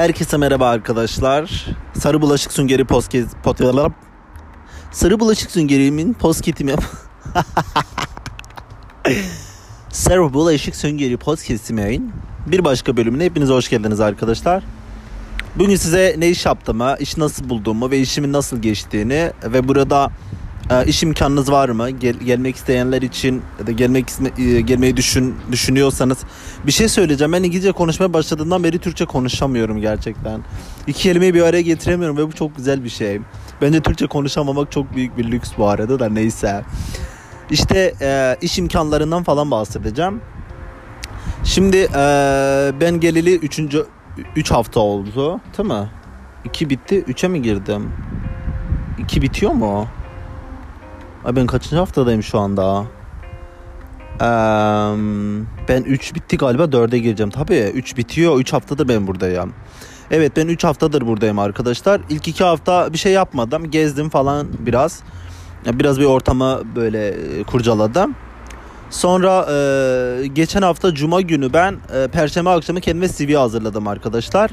Herkese merhaba arkadaşlar. Sarı Bulaşık Süngeri podcast podcast Sarı Bulaşık Süngeri'min podcast'imi Sarı Bulaşık Süngeri podcast'imin bir başka bölümüne hepiniz hoş geldiniz arkadaşlar. Bugün size ne iş yaptığımı, iş nasıl bulduğumu ve işimin nasıl geçtiğini ve burada e, iş imkanınız var mı? Gel, gelmek isteyenler için ya da gelmek e, gelmeyi düşün düşünüyorsanız bir şey söyleyeceğim. Ben İngilizce konuşmaya başladığımdan beri Türkçe konuşamıyorum gerçekten. İki kelimeyi bir araya getiremiyorum ve bu çok güzel bir şey. Bence Türkçe konuşamamak çok büyük bir lüks bu arada da neyse. İşte e, iş imkanlarından falan bahsedeceğim. Şimdi e, ben geleli 3. 3 hafta oldu. Değil mi? 2 bitti. 3'e mi girdim? 2 bitiyor mu? Ay ben kaçıncı haftadayım şu anda? Ee, ben 3 bitti galiba 4'e gireceğim. Tabii 3 bitiyor. 3 haftadır ben buradayım. Evet ben 3 haftadır buradayım arkadaşlar. İlk 2 hafta bir şey yapmadım. Gezdim falan biraz. Biraz bir ortamı böyle e, kurcaladım. Sonra e, geçen hafta Cuma günü ben e, Perşembe akşamı kendime CV hazırladım arkadaşlar.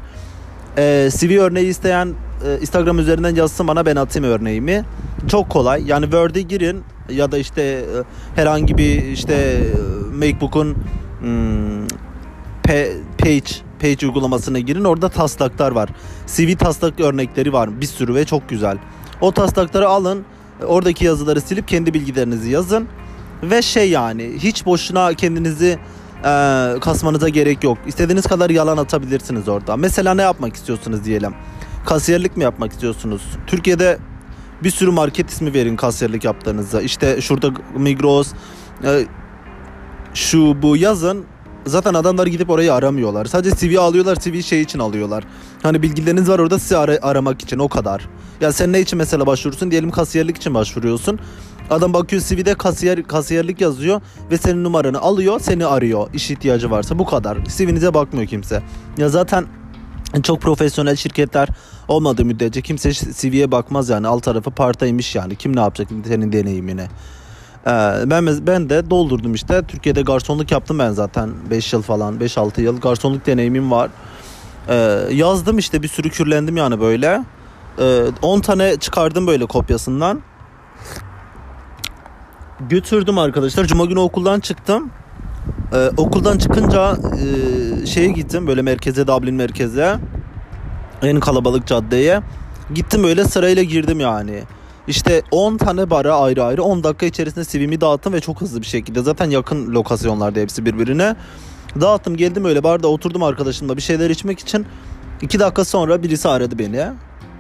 E, CV örneği isteyen e, Instagram üzerinden yazsın bana ben atayım örneğimi. Çok kolay. Yani Word'e girin ya da işte e, herhangi bir işte e, Macbook'un hmm, page page uygulamasına girin. Orada taslaklar var. CV taslak örnekleri var. Bir sürü ve çok güzel. O taslakları alın. Oradaki yazıları silip kendi bilgilerinizi yazın. Ve şey yani hiç boşuna kendinizi e, kasmanıza gerek yok. İstediğiniz kadar yalan atabilirsiniz orada. Mesela ne yapmak istiyorsunuz diyelim. Kasiyerlik mi yapmak istiyorsunuz? Türkiye'de bir sürü market ismi verin kasiyerlik yaptığınızda. İşte şurada Migros, e, şu bu yazın. Zaten adamlar gidip orayı aramıyorlar. Sadece CV alıyorlar. CV şey için alıyorlar. Hani bilgileriniz var orada sizi ara- aramak için o kadar. Ya sen ne için mesela başvurursun? Diyelim kasiyerlik için başvuruyorsun. Adam bakıyor CV'de kasiyer kasiyerlik yazıyor ve senin numaranı alıyor, seni arıyor. İş ihtiyacı varsa bu kadar. CV'nize bakmıyor kimse. Ya zaten çok profesyonel şirketler olmadığı müddetçe kimse CV'ye bakmaz yani alt tarafı partaymış yani kim ne yapacak senin deneyimine. Ee, ben ben de doldurdum işte Türkiye'de garsonluk yaptım ben zaten 5 yıl falan 5-6 yıl garsonluk deneyimim var. Ee, yazdım işte bir sürü kürlendim yani böyle. Ee, 10 tane çıkardım böyle kopyasından. Götürdüm arkadaşlar. Cuma günü okuldan çıktım. Ee, okuldan çıkınca e, şeye gittim böyle merkeze Dublin merkeze. En kalabalık caddeye. Gittim böyle sırayla girdim yani. İşte 10 tane bara ayrı ayrı 10 dakika içerisinde CV'mi dağıttım ve çok hızlı bir şekilde. Zaten yakın lokasyonlarda hepsi birbirine. Dağıttım geldim öyle barda oturdum arkadaşımla bir şeyler içmek için. 2 dakika sonra birisi aradı beni.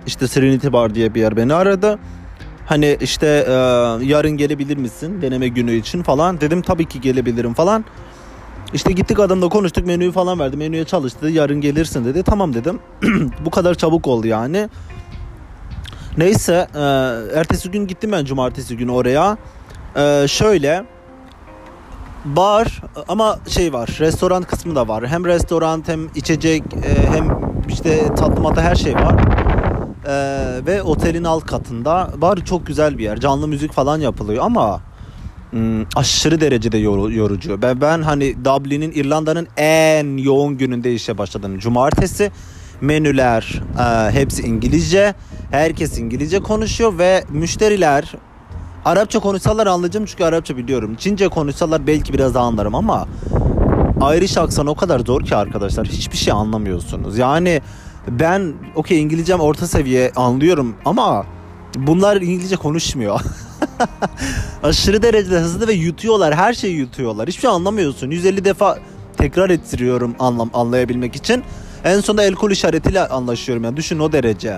İşte Serenity Bar diye bir yer beni aradı. Hani işte e, yarın gelebilir misin deneme günü için falan. Dedim tabii ki gelebilirim falan. İşte gittik adamla konuştuk menüyü falan verdi. Menüye çalıştı yarın gelirsin dedi. Tamam dedim. Bu kadar çabuk oldu yani. Neyse e, ertesi gün gittim ben cumartesi günü oraya. E, şöyle bar ama şey var restoran kısmı da var. Hem restoran hem içecek e, hem işte tatlı mata her şey var. E, ve otelin alt katında bar çok güzel bir yer. Canlı müzik falan yapılıyor ama Hmm, aşırı derecede yorucu. Ben, ben hani Dublin'in İrlanda'nın en yoğun gününde işe başladım. Cumartesi menüler e, hepsi İngilizce. Herkes İngilizce konuşuyor ve müşteriler Arapça konuşsalar anlayacağım çünkü Arapça biliyorum. Çince konuşsalar belki biraz daha anlarım ama Irish aksan o kadar zor ki arkadaşlar. Hiçbir şey anlamıyorsunuz. Yani ben okey İngilizcem orta seviye anlıyorum ama bunlar İngilizce konuşmuyor. Aşırı derecede hızlı ve yutuyorlar. Her şeyi yutuyorlar. Hiçbir şey anlamıyorsun. 150 defa tekrar ettiriyorum anlam anlayabilmek için. En sonunda el kol işaretiyle anlaşıyorum yani. Düşün o derece.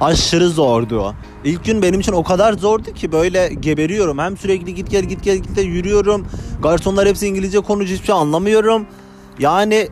Aşırı zordu. İlk gün benim için o kadar zordu ki böyle geberiyorum. Hem sürekli git gel git gel git gel yürüyorum. Garsonlar hepsi İngilizce konuşuyor hiçbir şey anlamıyorum. Yani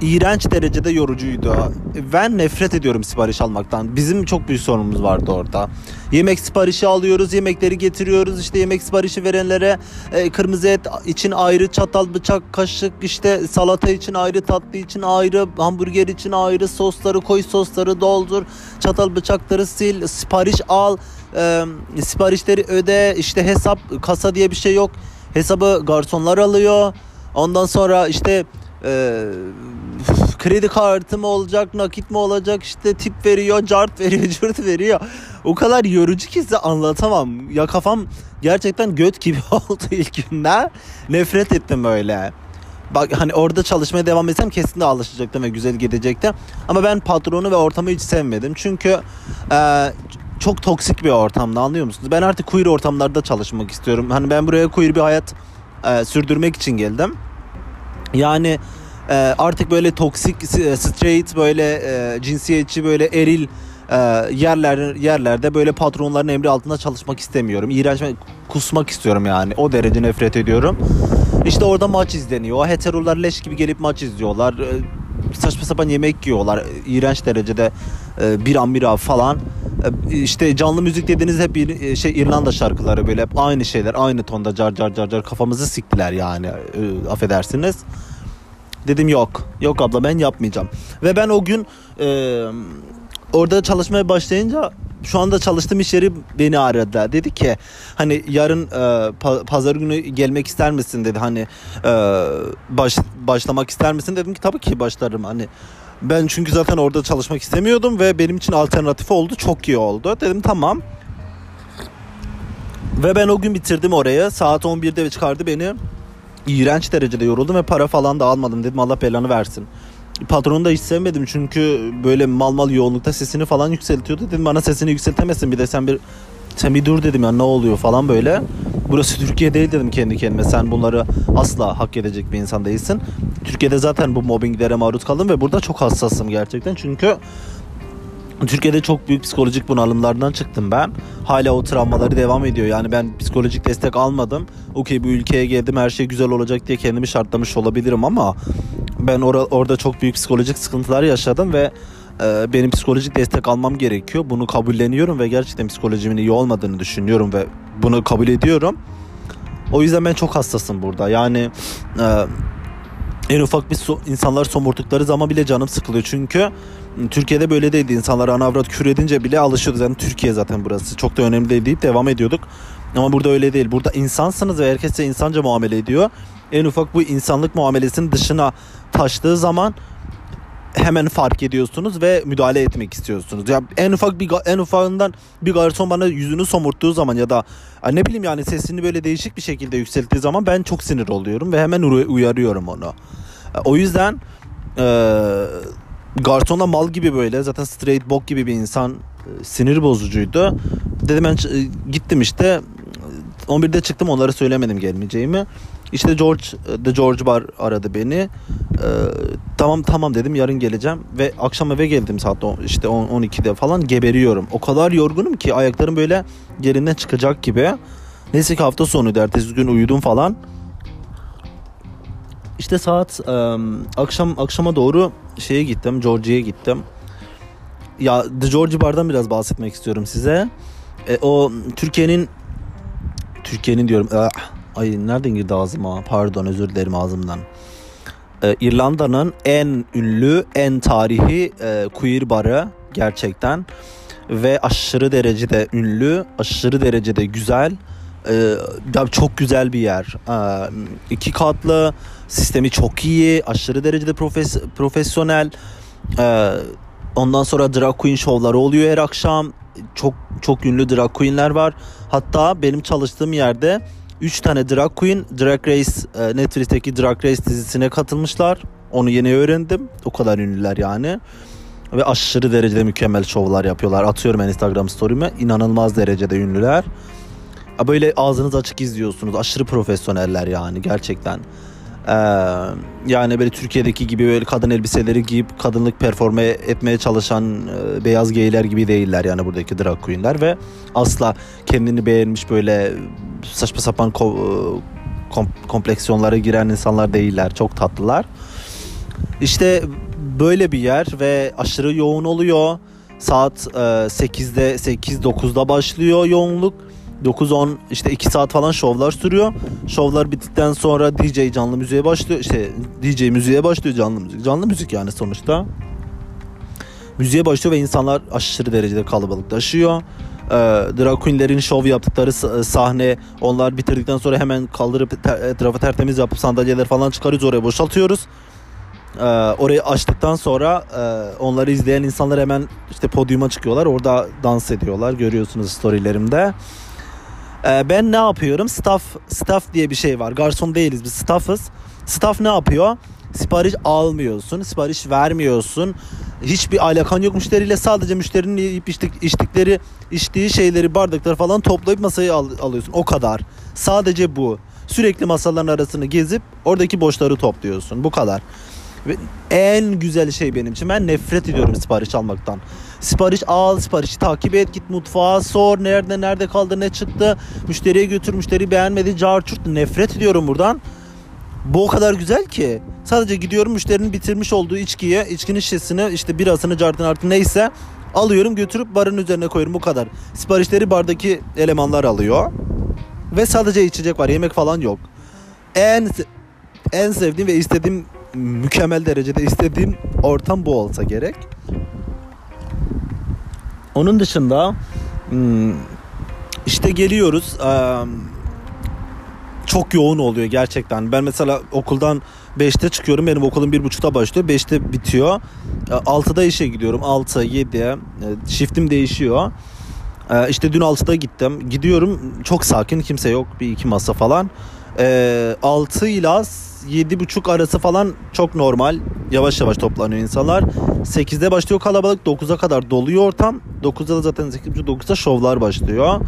iğrenç derecede yorucuydu. Ben nefret ediyorum sipariş almaktan. Bizim çok büyük sorunumuz vardı orada. Yemek siparişi alıyoruz, yemekleri getiriyoruz. İşte yemek siparişi verenlere e, kırmızı et için ayrı çatal, bıçak, kaşık, işte salata için ayrı, tatlı için ayrı, hamburger için ayrı, sosları koy, sosları doldur, çatal bıçakları sil, sipariş al, e, siparişleri öde, işte hesap, kasa diye bir şey yok. Hesabı garsonlar alıyor. Ondan sonra işte e, kredi kartı mı olacak, nakit mi olacak, işte tip veriyor, cart veriyor, cürt veriyor. O kadar yorucu ki size anlatamam. Ya kafam gerçekten göt gibi oldu ilk günler. Nefret ettim öyle. Bak hani orada çalışmaya devam etsem kesin de alışacaktım ve güzel gidecekti. Ama ben patronu ve ortamı hiç sevmedim. Çünkü e, çok toksik bir ortamda anlıyor musunuz? Ben artık queer ortamlarda çalışmak istiyorum. Hani ben buraya queer bir hayat e, sürdürmek için geldim. Yani e, artık böyle toksik, e, straight, böyle e, cinsiyetçi, böyle eril e, yerler yerlerde böyle patronların emri altında çalışmak istemiyorum. İğrenç kusmak istiyorum yani. O derece nefret ediyorum. İşte orada maç izleniyor. Heterolar leş gibi gelip maç izliyorlar. Saçma sapan yemek yiyorlar. İğrenç derecede bir an bira falan. E, işte canlı müzik dediğiniz hep bir şey İrlanda şarkıları böyle hep aynı şeyler, aynı tonda car car car car kafamızı siktiler yani. E, affedersiniz. Dedim yok. Yok abla ben yapmayacağım. Ve ben o gün e, orada çalışmaya başlayınca şu anda çalıştığım iş yeri beni aradı. Dedi ki hani yarın e, pazar günü gelmek ister misin dedi. Hani e, baş, başlamak ister misin dedim ki tabii ki başlarım. Hani ben çünkü zaten orada çalışmak istemiyordum ve benim için alternatif oldu. Çok iyi oldu. Dedim tamam. Ve ben o gün bitirdim orayı. Saat 11'de çıkardı beni. İğrenç derecede yoruldum ve para falan da almadım. Dedim Allah belanı versin. Patronu da hiç sevmedim çünkü böyle mal mal yoğunlukta sesini falan yükseltiyordu. Dedim bana sesini yükseltemezsin bir de sen bir sen bir dur dedim ya ne oluyor falan böyle. Burası Türkiye değil dedim kendi kendime. Sen bunları asla hak edecek bir insan değilsin. Türkiye'de zaten bu mobbinglere maruz kaldım ve burada çok hassasım gerçekten. Çünkü Türkiye'de çok büyük psikolojik bunalımlardan çıktım ben. Hala o travmaları devam ediyor. Yani ben psikolojik destek almadım. Okey bu ülkeye geldim her şey güzel olacak diye kendimi şartlamış olabilirim ama ben or- orada çok büyük psikolojik sıkıntılar yaşadım ve e, benim psikolojik destek almam gerekiyor. Bunu kabulleniyorum ve gerçekten psikolojimin iyi olmadığını düşünüyorum ve bunu kabul ediyorum. O yüzden ben çok hassasım burada. Yani e, en ufak bir so- insanlar somurttukları zaman bile canım sıkılıyor. Çünkü Türkiye'de böyle değildi. İnsanlar ana avrat kür edince bile alışıyordu. Yani Türkiye zaten burası. Çok da önemli değil deyip devam ediyorduk. Ama burada öyle değil. Burada insansınız ve herkes size insanca muamele ediyor. En ufak bu insanlık muamelesinin dışına taştığı zaman hemen fark ediyorsunuz ve müdahale etmek istiyorsunuz. Ya en ufak bir en ufağından bir garson bana yüzünü somurttuğu zaman ya da ne bileyim yani sesini böyle değişik bir şekilde yükselttiği zaman ben çok sinir oluyorum ve hemen uyarıyorum onu. O yüzden e, garsona mal gibi böyle zaten straight bok gibi bir insan e, sinir bozucuydu. Dedim ben e, gittim işte 11'de çıktım onlara söylemedim gelmeyeceğimi. İşte George The George Bar aradı beni. Ee, tamam tamam dedim yarın geleceğim ve akşam eve geldim saat işte 10 12'de falan geberiyorum. O kadar yorgunum ki ayaklarım böyle yerinden çıkacak gibi. Neyse ki hafta sonuydu ertesi gün uyudum falan. İşte saat e, akşam akşama doğru şeye gittim, George'ye gittim. Ya The George Bar'dan biraz bahsetmek istiyorum size. E, o Türkiye'nin Türkiye'nin diyorum. Ah, ay nereden girdi ağzıma? Pardon özür dilerim ağzımdan. E, İrlanda'nın en ünlü, en tarihi e, queer barı gerçekten ve aşırı derecede ünlü, aşırı derecede güzel. E, çok güzel bir yer. E, iki katlı, sistemi çok iyi, aşırı derecede profes profesyonel. E, ondan sonra drag queen şovları oluyor her akşam. Çok çok ünlü drag queenler var. Hatta benim çalıştığım yerde 3 tane drag queen Drag Race e, Netflix'teki Drag Race dizisine katılmışlar. Onu yeni öğrendim. O kadar ünlüler yani. Ve aşırı derecede mükemmel şovlar yapıyorlar. Atıyorum ben Instagram story'ime. inanılmaz derecede ünlüler. Böyle ağzınız açık izliyorsunuz. Aşırı profesyoneller yani gerçekten. Ee, yani böyle Türkiye'deki gibi böyle kadın elbiseleri giyip kadınlık performe etmeye çalışan e, beyaz geyler gibi değiller yani buradaki drag queenler ve asla kendini beğenmiş böyle saçma sapan ko- kom- kompleksiyonlara giren insanlar değiller. Çok tatlılar. İşte böyle bir yer ve aşırı yoğun oluyor. Saat e, 8'de 8-9'da başlıyor yoğunluk 9-10 işte 2 saat falan şovlar sürüyor. Şovlar bittikten sonra DJ canlı müziğe başlıyor. İşte DJ müziğe başlıyor canlı müzik. Canlı müzik yani sonuçta. Müziğe başlıyor ve insanlar aşırı derecede kalabalıklaşıyor. Ee, drag queenlerin şov yaptıkları sahne onlar bitirdikten sonra hemen kaldırıp ter, etrafı tertemiz yapıp sandalyeler falan çıkarıyoruz oraya boşaltıyoruz. Ee, orayı açtıktan sonra e, onları izleyen insanlar hemen işte podyuma çıkıyorlar. Orada dans ediyorlar. Görüyorsunuz storylerimde. Ee, ben ne yapıyorum? Staff staff diye bir şey var. Garson değiliz biz staff'ız. Staff ne yapıyor? Sipariş almıyorsun, sipariş vermiyorsun. Hiçbir alakan yok müşteriyle. Sadece müşterinin yiyip içtik, içtikleri, içtiği şeyleri, bardakları falan toplayıp masaya al, alıyorsun. O kadar. Sadece bu. Sürekli masaların arasını gezip oradaki boşları topluyorsun. Bu kadar. Ve en güzel şey benim için. Ben nefret ediyorum sipariş almaktan. Sipariş al, siparişi takip et, git mutfağa sor. Nerede nerede kaldı, ne çıktı. Müşteriye götür, müşteri beğenmedi, carçurt. Nefret ediyorum buradan. Bu o kadar güzel ki. Sadece gidiyorum müşterinin bitirmiş olduğu içkiye, içkinin şişesini, işte birasını, cartın artık neyse alıyorum götürüp barın üzerine koyuyorum bu kadar. Siparişleri bardaki elemanlar alıyor. Ve sadece içecek var, yemek falan yok. En en sevdiğim ve istediğim mükemmel derecede istediğim ortam bu olsa gerek. Onun dışında hmm, işte geliyoruz. Çok yoğun oluyor gerçekten. Ben mesela okuldan 5'te çıkıyorum. Benim okulum 1.30'da başlıyor. 5'te bitiyor. 6'da işe gidiyorum. 6, 7. Shiftim değişiyor. İşte dün 6'da gittim. Gidiyorum çok sakin kimse yok. Bir iki masa falan. 6 ile Yedi buçuk arası falan çok normal. Yavaş yavaş toplanıyor insanlar. 8'de başlıyor kalabalık. 9'a kadar doluyor ortam. 9'da da zaten 8.30 9'da şovlar başlıyor.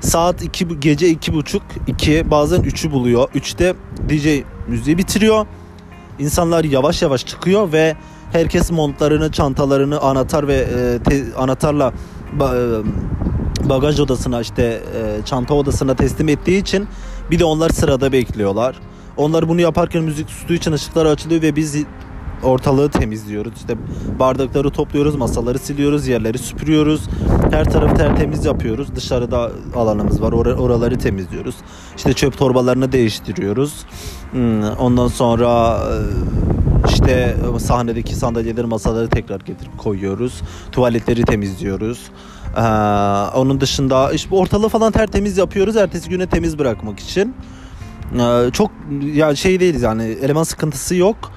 Saat 2 gece 2.30 2 bazen 3'ü buluyor. 3'te DJ müziği bitiriyor. İnsanlar yavaş yavaş çıkıyor ve herkes montlarını, çantalarını anahtar ve e, te, anahtarla ba, e, bagaj odasına işte e, çanta odasına teslim ettiği için bir de onlar sırada bekliyorlar. Onlar bunu yaparken müzik sustuğu için ışıklar açılıyor ve biz ortalığı temizliyoruz. İşte bardakları topluyoruz, masaları siliyoruz, yerleri süpürüyoruz. Her tarafı tertemiz yapıyoruz. Dışarıda alanımız var. Or- oraları temizliyoruz. İşte çöp torbalarını değiştiriyoruz. Hmm, ondan sonra e, işte sahnedeki sandalyeleri, masaları tekrar getirip koyuyoruz. Tuvaletleri temizliyoruz. Ee, onun dışında işte ortalığı falan tertemiz yapıyoruz. Ertesi güne temiz bırakmak için. Ee, çok ya şey değiliz yani eleman sıkıntısı yok.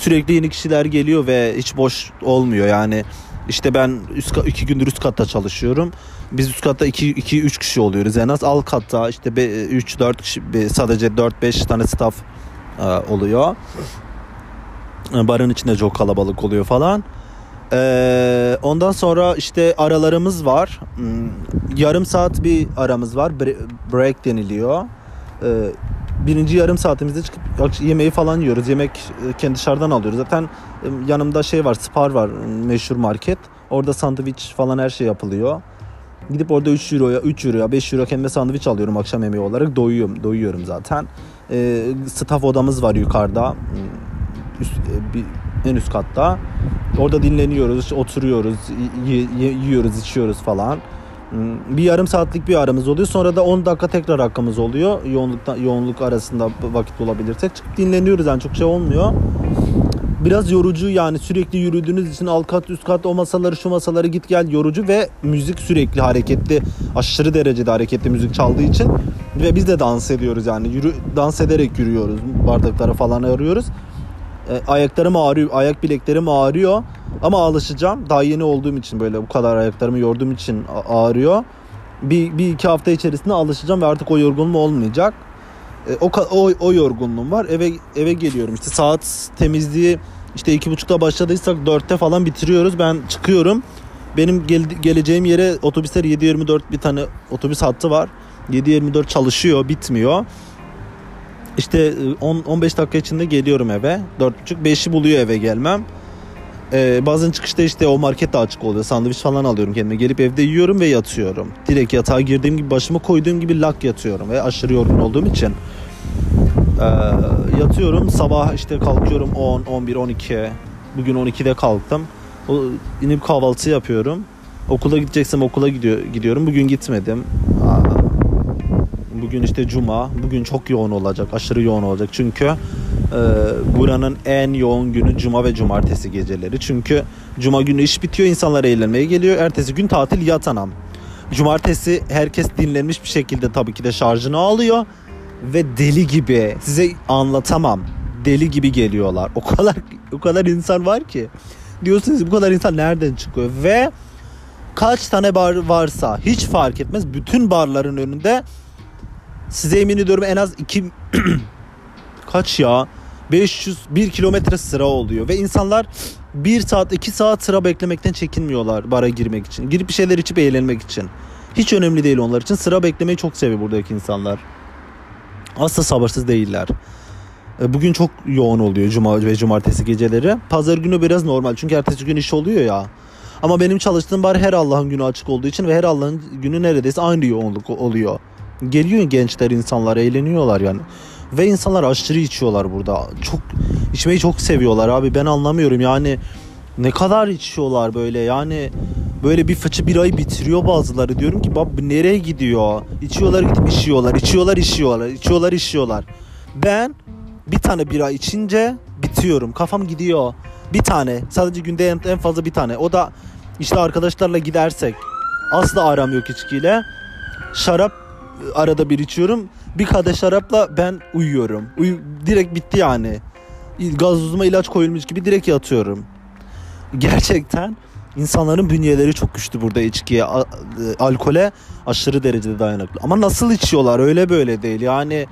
Sürekli yeni kişiler geliyor ve hiç boş olmuyor yani. İşte ben üst, iki gündür üst katta çalışıyorum. Biz üst katta 2 2 3 kişi oluyoruz en az. Alt katta işte 3 4 kişi sadece 4 5 tane staff e, oluyor. Barın içinde çok kalabalık oluyor falan. Ee, ondan sonra işte aralarımız var. Hmm, yarım saat bir aramız var. Break deniliyor. Ee, birinci yarım saatimizde çıkıp yemeği falan yiyoruz. Yemek e, kendi dışarıdan alıyoruz. Zaten e, yanımda şey var, Spar var, meşhur market. Orada sandviç falan her şey yapılıyor. Gidip orada 3 euroya, 3 euroya, 5 euro kendime sandviç alıyorum akşam yemeği olarak. Doyuyorum, doyuyorum zaten. E, staff odamız var yukarıda. Üst, e, bir, en üst katta. Orada dinleniyoruz, oturuyoruz, yiyoruz, içiyoruz falan. Hmm, bir yarım saatlik bir aramız oluyor. Sonra da 10 dakika tekrar hakkımız oluyor. Yoğunlukta yoğunluk arasında vakit bulabilirsek çıkıp dinleniyoruz yani çok şey olmuyor. Biraz yorucu yani sürekli yürüdüğünüz için alt kat üst kat o masaları şu masaları git gel yorucu ve müzik sürekli hareketli aşırı derecede hareketli müzik çaldığı için ve biz de dans ediyoruz yani yürü dans ederek yürüyoruz bardaklara falan arıyoruz. E, ayaklarım ağrıyor ayak bileklerim ağrıyor ama alışacağım. Daha yeni olduğum için böyle bu kadar ayaklarımı yorduğum için ağrıyor. Bir, bir iki hafta içerisinde alışacağım ve artık o yorgunluğum olmayacak. E, o, o, o yorgunluğum var. Eve eve geliyorum. İşte saat temizliği işte iki buçukta başladıysak dörtte falan bitiriyoruz. Ben çıkıyorum. Benim gel, geleceğim yere otobüsler 7.24 bir tane otobüs hattı var. 7.24 çalışıyor, bitmiyor. İşte 10 15 dakika içinde geliyorum eve. 4.30 5'i buluyor eve gelmem. Ee, bazen çıkışta işte o market de açık oluyor. Sandviç falan alıyorum kendime. Gelip evde yiyorum ve yatıyorum. Direkt yatağa girdiğim gibi başımı koyduğum gibi lak yatıyorum. Ve aşırı yorgun olduğum için. Ee, yatıyorum. Sabah işte kalkıyorum 10, 11, 12. Bugün 12'de kalktım. O, inip kahvaltı yapıyorum. Okula gideceksem okula gidiyor, gidiyorum. Bugün gitmedim. Bugün işte cuma. Bugün çok yoğun olacak. Aşırı yoğun olacak. Çünkü e, buranın en yoğun günü cuma ve cumartesi geceleri. Çünkü cuma günü iş bitiyor. insanlar eğlenmeye geliyor. Ertesi gün tatil yatanam. Cumartesi herkes dinlenmiş bir şekilde tabii ki de şarjını alıyor. Ve deli gibi size anlatamam. deli gibi geliyorlar. O kadar o kadar insan var ki. Diyorsunuz bu kadar insan nereden çıkıyor? Ve kaç tane bar varsa hiç fark etmez. Bütün barların önünde size emin ediyorum en az iki kaç ya 500 1 kilometre sıra oluyor ve insanlar 1 saat 2 saat sıra beklemekten çekinmiyorlar bara girmek için. Girip bir şeyler içip eğlenmek için. Hiç önemli değil onlar için. Sıra beklemeyi çok seviyor buradaki insanlar. Asla sabırsız değiller. E, bugün çok yoğun oluyor cuma ve cumartesi geceleri. Pazar günü biraz normal çünkü ertesi gün iş oluyor ya. Ama benim çalıştığım bar her Allah'ın günü açık olduğu için ve her Allah'ın günü neredeyse aynı yoğunluk oluyor. Geliyor gençler insanlar eğleniyorlar yani. Ve insanlar aşırı içiyorlar burada. Çok içmeyi çok seviyorlar abi. Ben anlamıyorum yani ne kadar içiyorlar böyle yani böyle bir fıçı birayı bitiriyor bazıları. Diyorum ki bab nereye gidiyor? İçiyorlar gidip içiyorlar. içiyorlar içiyorlar. içiyorlar içiyorlar. Ben bir tane bira içince bitiyorum. Kafam gidiyor. Bir tane. Sadece günde en, en fazla bir tane. O da işte arkadaşlarla gidersek. Asla aram yok içkiyle. Şarap arada bir içiyorum. Bir kadeh şarapla ben uyuyorum. Uy direkt bitti yani. Gazozuma ilaç koyulmuş gibi direkt yatıyorum. Gerçekten insanların bünyeleri çok güçlü burada içkiye, alkole aşırı derecede dayanıklı. Ama nasıl içiyorlar öyle böyle değil. Yani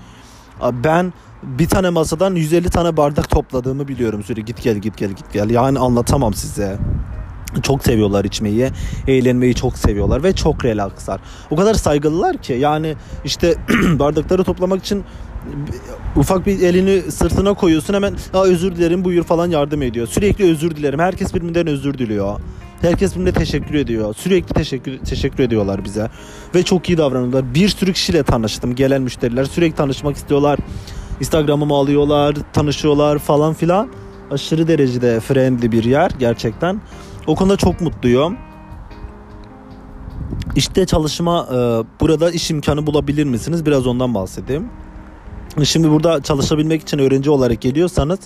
ben bir tane masadan 150 tane bardak topladığımı biliyorum sürekli git gel git gel git gel. Yani anlatamam size. Çok seviyorlar içmeyi, eğlenmeyi çok seviyorlar ve çok relaxlar. O kadar saygılılar ki yani işte bardakları toplamak için ufak bir elini sırtına koyuyorsun hemen özür dilerim buyur falan yardım ediyor. Sürekli özür dilerim. Herkes birbirinden özür diliyor. Herkes birbirine teşekkür ediyor. Sürekli teşekkür teşekkür ediyorlar bize. Ve çok iyi davranıyorlar. Bir sürü kişiyle tanıştım. Gelen müşteriler sürekli tanışmak istiyorlar. Instagram'ımı alıyorlar, tanışıyorlar falan filan. Aşırı derecede friendly bir yer gerçekten. O konuda çok mutluyum. İşte çalışma e, burada iş imkanı bulabilir misiniz? Biraz ondan bahsedeyim. Şimdi burada çalışabilmek için öğrenci olarak geliyorsanız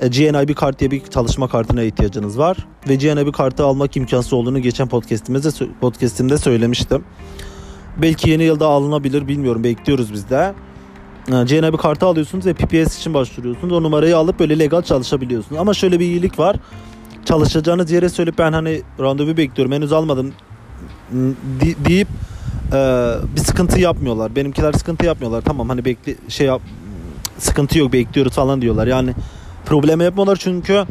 e, GNIB kart diye bir çalışma kartına ihtiyacınız var. Ve GNIB kartı almak imkansız olduğunu geçen podcastimizde, podcastimde söylemiştim. Belki yeni yılda alınabilir bilmiyorum bekliyoruz biz de. CNB kartı alıyorsunuz ve PPS için başvuruyorsunuz. O numarayı alıp böyle legal çalışabiliyorsunuz. Ama şöyle bir iyilik var. Çalışacağınız yere söyleyip ben hani randevu bekliyorum henüz almadım deyip e, bir sıkıntı yapmıyorlar. Benimkiler sıkıntı yapmıyorlar. Tamam hani bekle şey yap sıkıntı yok bekliyoruz falan diyorlar. Yani problem yapmıyorlar çünkü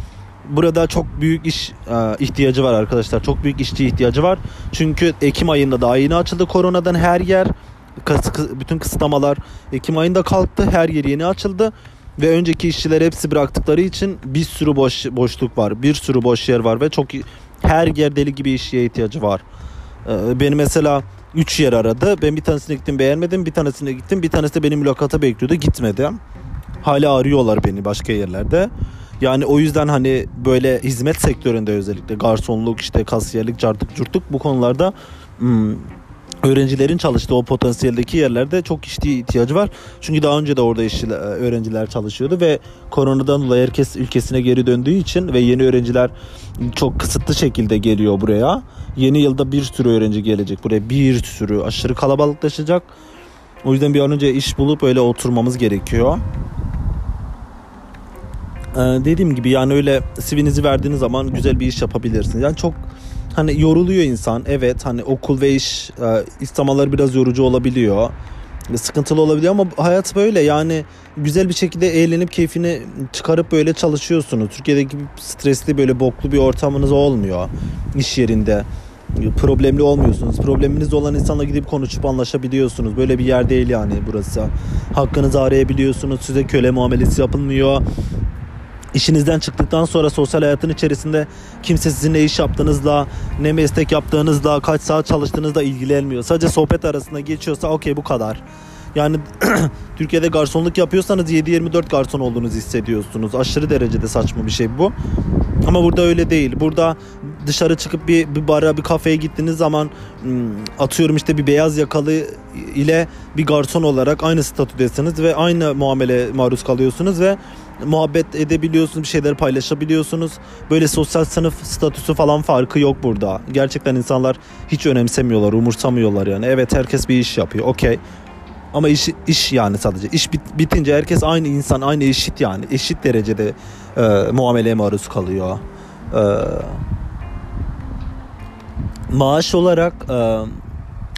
burada çok büyük iş e, ihtiyacı var arkadaşlar. Çok büyük işçi ihtiyacı var. Çünkü Ekim ayında daha yeni açıldı koronadan her yer bütün kısıtlamalar Ekim ayında kalktı. Her yer yeni açıldı. Ve önceki işçiler hepsi bıraktıkları için bir sürü boş boşluk var. Bir sürü boş yer var ve çok her yer deli gibi işçiye ihtiyacı var. Ee, beni mesela 3 yer aradı. Ben bir tanesine gittim beğenmedim. Bir tanesine gittim. Bir tanesi de benim mülakata bekliyordu. Gitmedim. Hala arıyorlar beni başka yerlerde. Yani o yüzden hani böyle hizmet sektöründe özellikle garsonluk işte kasiyerlik cartık curtuk bu konularda hmm, öğrencilerin çalıştığı o potansiyeldeki yerlerde çok işçi ihtiyacı var. Çünkü daha önce de orada işçiler, öğrenciler çalışıyordu ve koronadan dolayı herkes ülkesine geri döndüğü için ve yeni öğrenciler çok kısıtlı şekilde geliyor buraya. Yeni yılda bir sürü öğrenci gelecek buraya. Bir sürü aşırı kalabalıklaşacak. O yüzden bir an önce iş bulup öyle oturmamız gerekiyor. Ee, dediğim gibi yani öyle CV'nizi verdiğiniz zaman güzel bir iş yapabilirsiniz. Yani çok hani yoruluyor insan. Evet hani okul ve iş e, istamaları biraz yorucu olabiliyor. Sıkıntılı olabiliyor ama hayat böyle yani güzel bir şekilde eğlenip keyfini çıkarıp böyle çalışıyorsunuz. Türkiye'deki stresli böyle boklu bir ortamınız olmuyor iş yerinde. Problemli olmuyorsunuz. Probleminiz olan insanla gidip konuşup anlaşabiliyorsunuz. Böyle bir yer değil yani burası. Hakkınızı arayabiliyorsunuz. Size köle muamelesi yapılmıyor. İşinizden çıktıktan sonra sosyal hayatın içerisinde kimse sizin ne iş yaptığınızla, ne meslek yaptığınızla, kaç saat çalıştığınızla ilgilenmiyor. Sadece sohbet arasında geçiyorsa okey bu kadar. Yani Türkiye'de garsonluk yapıyorsanız 7-24 garson olduğunuzu hissediyorsunuz. Aşırı derecede saçma bir şey bu. Ama burada öyle değil. Burada dışarı çıkıp bir, bir bara bir kafeye gittiğiniz zaman hmm, atıyorum işte bir beyaz yakalı ile bir garson olarak aynı statüdesiniz ve aynı muamele maruz kalıyorsunuz ve muhabbet edebiliyorsunuz, bir şeyler paylaşabiliyorsunuz. Böyle sosyal sınıf statüsü falan farkı yok burada. Gerçekten insanlar hiç önemsemiyorlar, umursamıyorlar yani. Evet herkes bir iş yapıyor. Okey. Ama iş, iş yani sadece. iş bit, bitince herkes aynı insan, aynı eşit yani. Eşit derecede e, muameleye maruz kalıyor. E, maaş olarak e,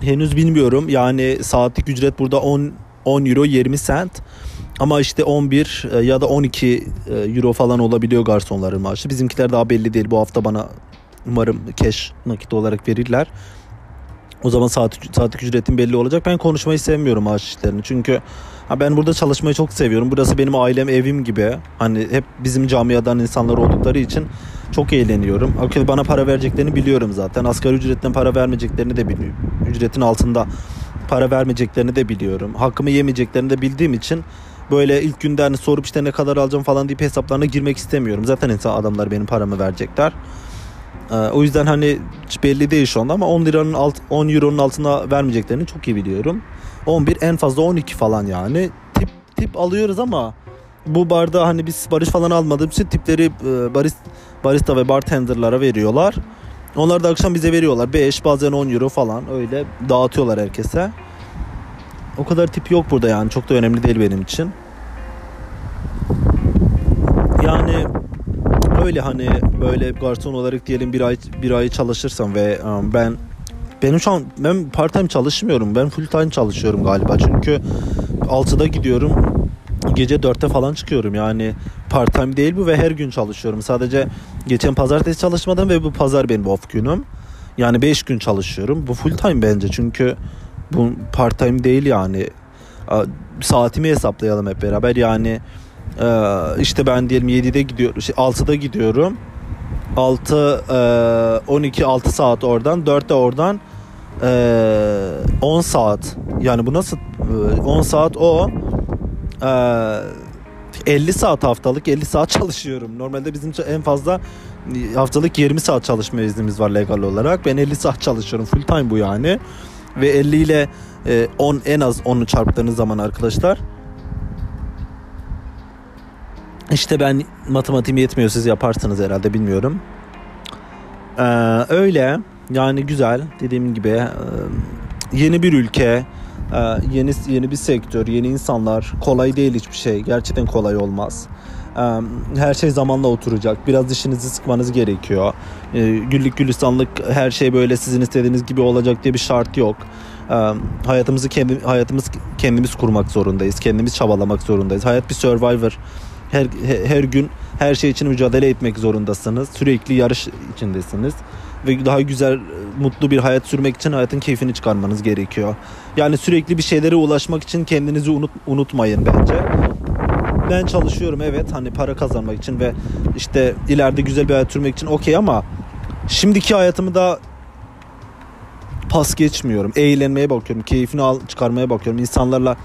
henüz bilmiyorum. Yani saatlik ücret burada 10 10 euro 20 sent. Ama işte 11 e, ya da 12 e, euro falan olabiliyor garsonların maaşı. Bizimkiler daha belli değil. Bu hafta bana umarım cash nakit olarak verirler. O zaman saat, saatlik ücretin belli olacak. Ben konuşmayı sevmiyorum maaş işlerini. Çünkü ben burada çalışmayı çok seviyorum. Burası benim ailem, evim gibi. Hani hep bizim camiadan insanlar oldukları için çok eğleniyorum. Okay, bana para vereceklerini biliyorum zaten. Asgari ücretten para vermeyeceklerini de biliyorum. Ücretin altında para vermeyeceklerini de biliyorum. Hakkımı yemeyeceklerini de bildiğim için böyle ilk günden sorup işte ne kadar alacağım falan deyip hesaplarına girmek istemiyorum. Zaten insan adamlar benim paramı verecekler. Ee, o yüzden hani belli değil şu anda ama 10 liranın alt 10 euronun altına vermeyeceklerini çok iyi biliyorum. 11 en fazla 12 falan yani. Tip tip alıyoruz ama bu barda hani biz barış falan almadığımız için tipleri e, baris, barista ve bartenderlara veriyorlar. Onlar da akşam bize veriyorlar. 5 bazen 10 euro falan öyle dağıtıyorlar herkese. O kadar tip yok burada yani. Çok da önemli değil benim için. Yani öyle hani böyle garson olarak diyelim bir ay bir ay çalışırsam ve um, ben benim şu an ben part time çalışmıyorum. Ben full time çalışıyorum galiba. Çünkü 6'da gidiyorum. Gece 4'te falan çıkıyorum. Yani part time değil bu ve her gün çalışıyorum. Sadece geçen pazartesi çalışmadım ve bu pazar benim off günüm. Yani 5 gün çalışıyorum. Bu full time bence. Çünkü bu part time değil yani. Saatimi hesaplayalım hep beraber. Yani ee, işte ben diyelim 7'de gidiyorum, şey 6'da gidiyorum. 6 12 6 saat oradan, 4 de oradan 10 saat. Yani bu nasıl 10 saat o 50 saat haftalık 50 saat çalışıyorum. Normalde bizim en fazla haftalık 20 saat çalışma iznimiz var legal olarak. Ben 50 saat çalışıyorum. Full time bu yani. Ve 50 ile 10 en az 10'u çarptığınız zaman arkadaşlar işte ben matematiğim yetmiyor siz yaparsınız herhalde bilmiyorum. Ee, öyle yani güzel dediğim gibi e, yeni bir ülke, e, yeni yeni bir sektör, yeni insanlar kolay değil hiçbir şey. Gerçekten kolay olmaz. Her şey zamanla oturacak. Biraz dişinizi sıkmanız gerekiyor. E, güllük gülistanlık her şey böyle sizin istediğiniz gibi olacak diye bir şart yok. Hayatımızı kendi hayatımız kendimiz kurmak zorundayız. Kendimiz çabalamak zorundayız. Hayat bir survivor her, her gün her şey için mücadele etmek zorundasınız. Sürekli yarış içindesiniz. Ve daha güzel, mutlu bir hayat sürmek için hayatın keyfini çıkarmanız gerekiyor. Yani sürekli bir şeylere ulaşmak için kendinizi unut, unutmayın bence. Ben çalışıyorum evet hani para kazanmak için ve işte ileride güzel bir hayat sürmek için okey ama şimdiki hayatımı da pas geçmiyorum. Eğlenmeye bakıyorum, keyfini al, çıkarmaya bakıyorum. İnsanlarla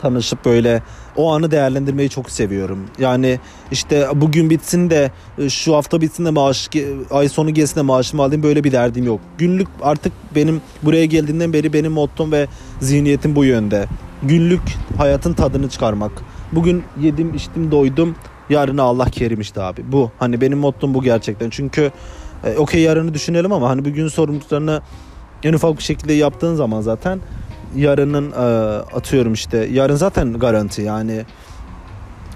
tanışıp böyle o anı değerlendirmeyi çok seviyorum. Yani işte bugün bitsin de e, şu hafta bitsin de maaş ay sonu gelsin de maaşımı alayım böyle bir derdim yok. Günlük artık benim buraya geldiğinden beri benim mottom ve zihniyetim bu yönde. Günlük hayatın tadını çıkarmak. Bugün yedim içtim doydum yarına Allah kerim işte abi. Bu hani benim mottom bu gerçekten. Çünkü e, okey yarını düşünelim ama hani bugün sorumluluklarını en ufak bir şekilde yaptığın zaman zaten yarının e, atıyorum işte yarın zaten garanti yani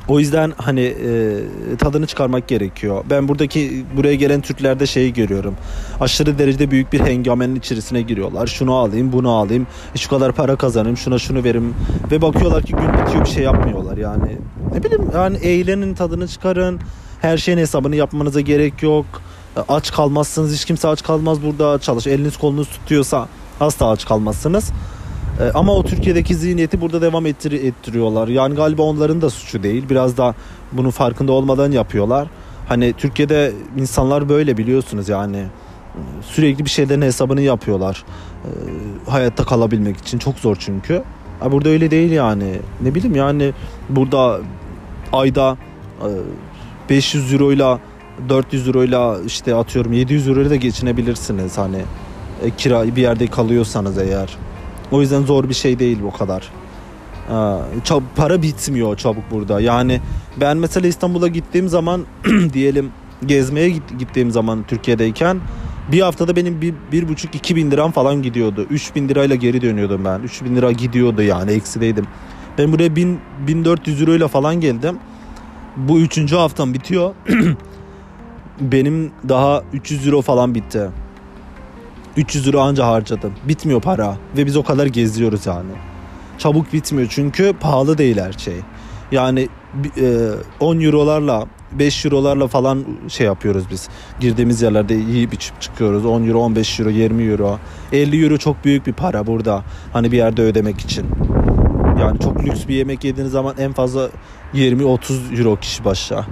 o yüzden hani e, tadını çıkarmak gerekiyor. Ben buradaki buraya gelen Türklerde şeyi görüyorum. Aşırı derecede büyük bir hengamenin içerisine giriyorlar. Şunu alayım, bunu alayım. Şu kadar para kazanayım, şuna şunu verim ve bakıyorlar ki gün bitiyor bir şey yapmıyorlar. Yani ne bileyim yani eğlenin, tadını çıkarın. Her şeyin hesabını yapmanıza gerek yok. Aç kalmazsınız. Hiç kimse aç kalmaz burada. Çalış. Eliniz kolunuz tutuyorsa asla aç kalmazsınız. E, ama o Türkiye'deki zihniyeti burada devam ettir ettiriyorlar. Yani galiba onların da suçu değil. Biraz da bunun farkında olmadan yapıyorlar. Hani Türkiye'de insanlar böyle biliyorsunuz yani. Sürekli bir şeylerin hesabını yapıyorlar. E, hayatta kalabilmek için. Çok zor çünkü. Ha, burada öyle değil yani. Ne bileyim yani burada ayda e, 500 euroyla 400 euroyla işte atıyorum 700 euroyla da geçinebilirsiniz hani e, kira bir yerde kalıyorsanız eğer. O yüzden zor bir şey değil bu kadar. Çab para bitmiyor çabuk burada. Yani ben mesela İstanbul'a gittiğim zaman diyelim gezmeye gittiğim zaman Türkiye'deyken Bir haftada benim bir, bir buçuk iki bin liram falan gidiyordu. Üç bin lirayla geri dönüyordum ben. Üç bin lira gidiyordu yani eksideydim. Ben buraya bin, 1400 euro ile falan geldim. Bu üçüncü haftam bitiyor. benim daha 300 euro falan bitti. 300 euro anca harcadım. Bitmiyor para. Ve biz o kadar geziyoruz yani. Çabuk bitmiyor çünkü pahalı değil her şey. Yani 10 e, eurolarla 5 eurolarla falan şey yapıyoruz biz. Girdiğimiz yerlerde yiyip içip çıkıyoruz. 10 euro, 15 euro, 20 euro. 50 euro çok büyük bir para burada. Hani bir yerde ödemek için. Yani çok lüks bir yemek yediğiniz zaman en fazla 20-30 euro kişi başa.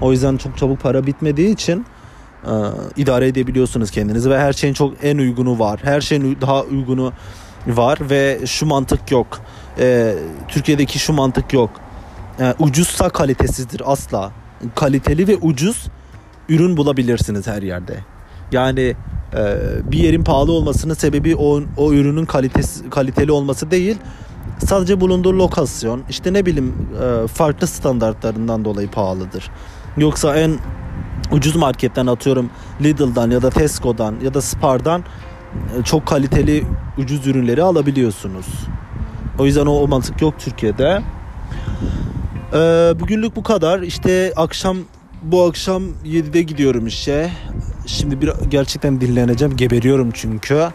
O yüzden çok çabuk para bitmediği için e, idare edebiliyorsunuz kendinizi ve her şeyin çok en uygunu var. Her şeyin daha uygunu var ve şu mantık yok. E, Türkiye'deki şu mantık yok. E, ucuzsa kalitesizdir asla. Kaliteli ve ucuz ürün bulabilirsiniz her yerde. Yani e, bir yerin pahalı olmasının sebebi o, o ürünün kalitesi, kaliteli olması değil. Sadece bulunduğu lokasyon, işte ne bileyim e, farklı standartlarından dolayı pahalıdır. Yoksa en ucuz marketten atıyorum Lidl'dan ya da Tesco'dan ya da Spar'dan e, çok kaliteli ucuz ürünleri alabiliyorsunuz. O yüzden o, o mantık yok Türkiye'de. Ee, bugünlük bu kadar. İşte akşam bu akşam 7'de gidiyorum işe. Şimdi bir gerçekten dinleneceğim. Geberiyorum çünkü.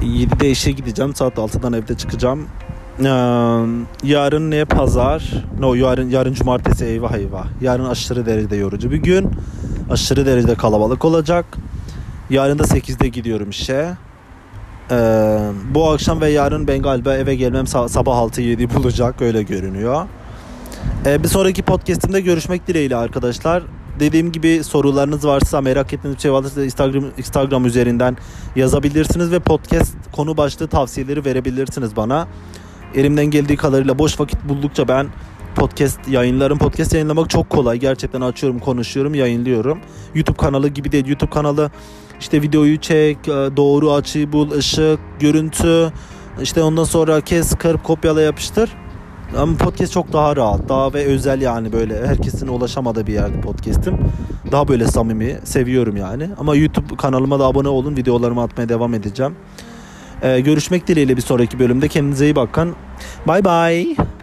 7'de işe gideceğim. Saat 6'dan evde çıkacağım. Yarın ne pazar? No yarın yarın cumartesi eyvah eyvah. Yarın aşırı derecede yorucu bir gün. Aşırı derecede kalabalık olacak. Yarın da 8'de gidiyorum işe. Ee, bu akşam ve yarın ben galiba eve gelmem sabah 6-7 bulacak öyle görünüyor. Ee, bir sonraki podcastimde görüşmek dileğiyle arkadaşlar. Dediğim gibi sorularınız varsa merak ettiğiniz bir şey varsa Instagram, Instagram üzerinden yazabilirsiniz ve podcast konu başlığı tavsiyeleri verebilirsiniz bana. Elimden geldiği kadarıyla boş vakit buldukça ben podcast yayınlarım. Podcast yayınlamak çok kolay. Gerçekten açıyorum, konuşuyorum, yayınlıyorum. YouTube kanalı gibi değil. YouTube kanalı işte videoyu çek, e, doğru açıyı bul, ışık, görüntü, işte ondan sonra kes, kırp, kopyala yapıştır. Ama podcast çok daha rahat, daha ve özel yani böyle herkesin ulaşamadığı bir yerde podcast'im. Daha böyle samimi, seviyorum yani. Ama YouTube kanalıma da abone olun, videolarımı atmaya devam edeceğim. Ee, görüşmek dileğiyle bir sonraki bölümde. Kendinize iyi bakın. Bye bye.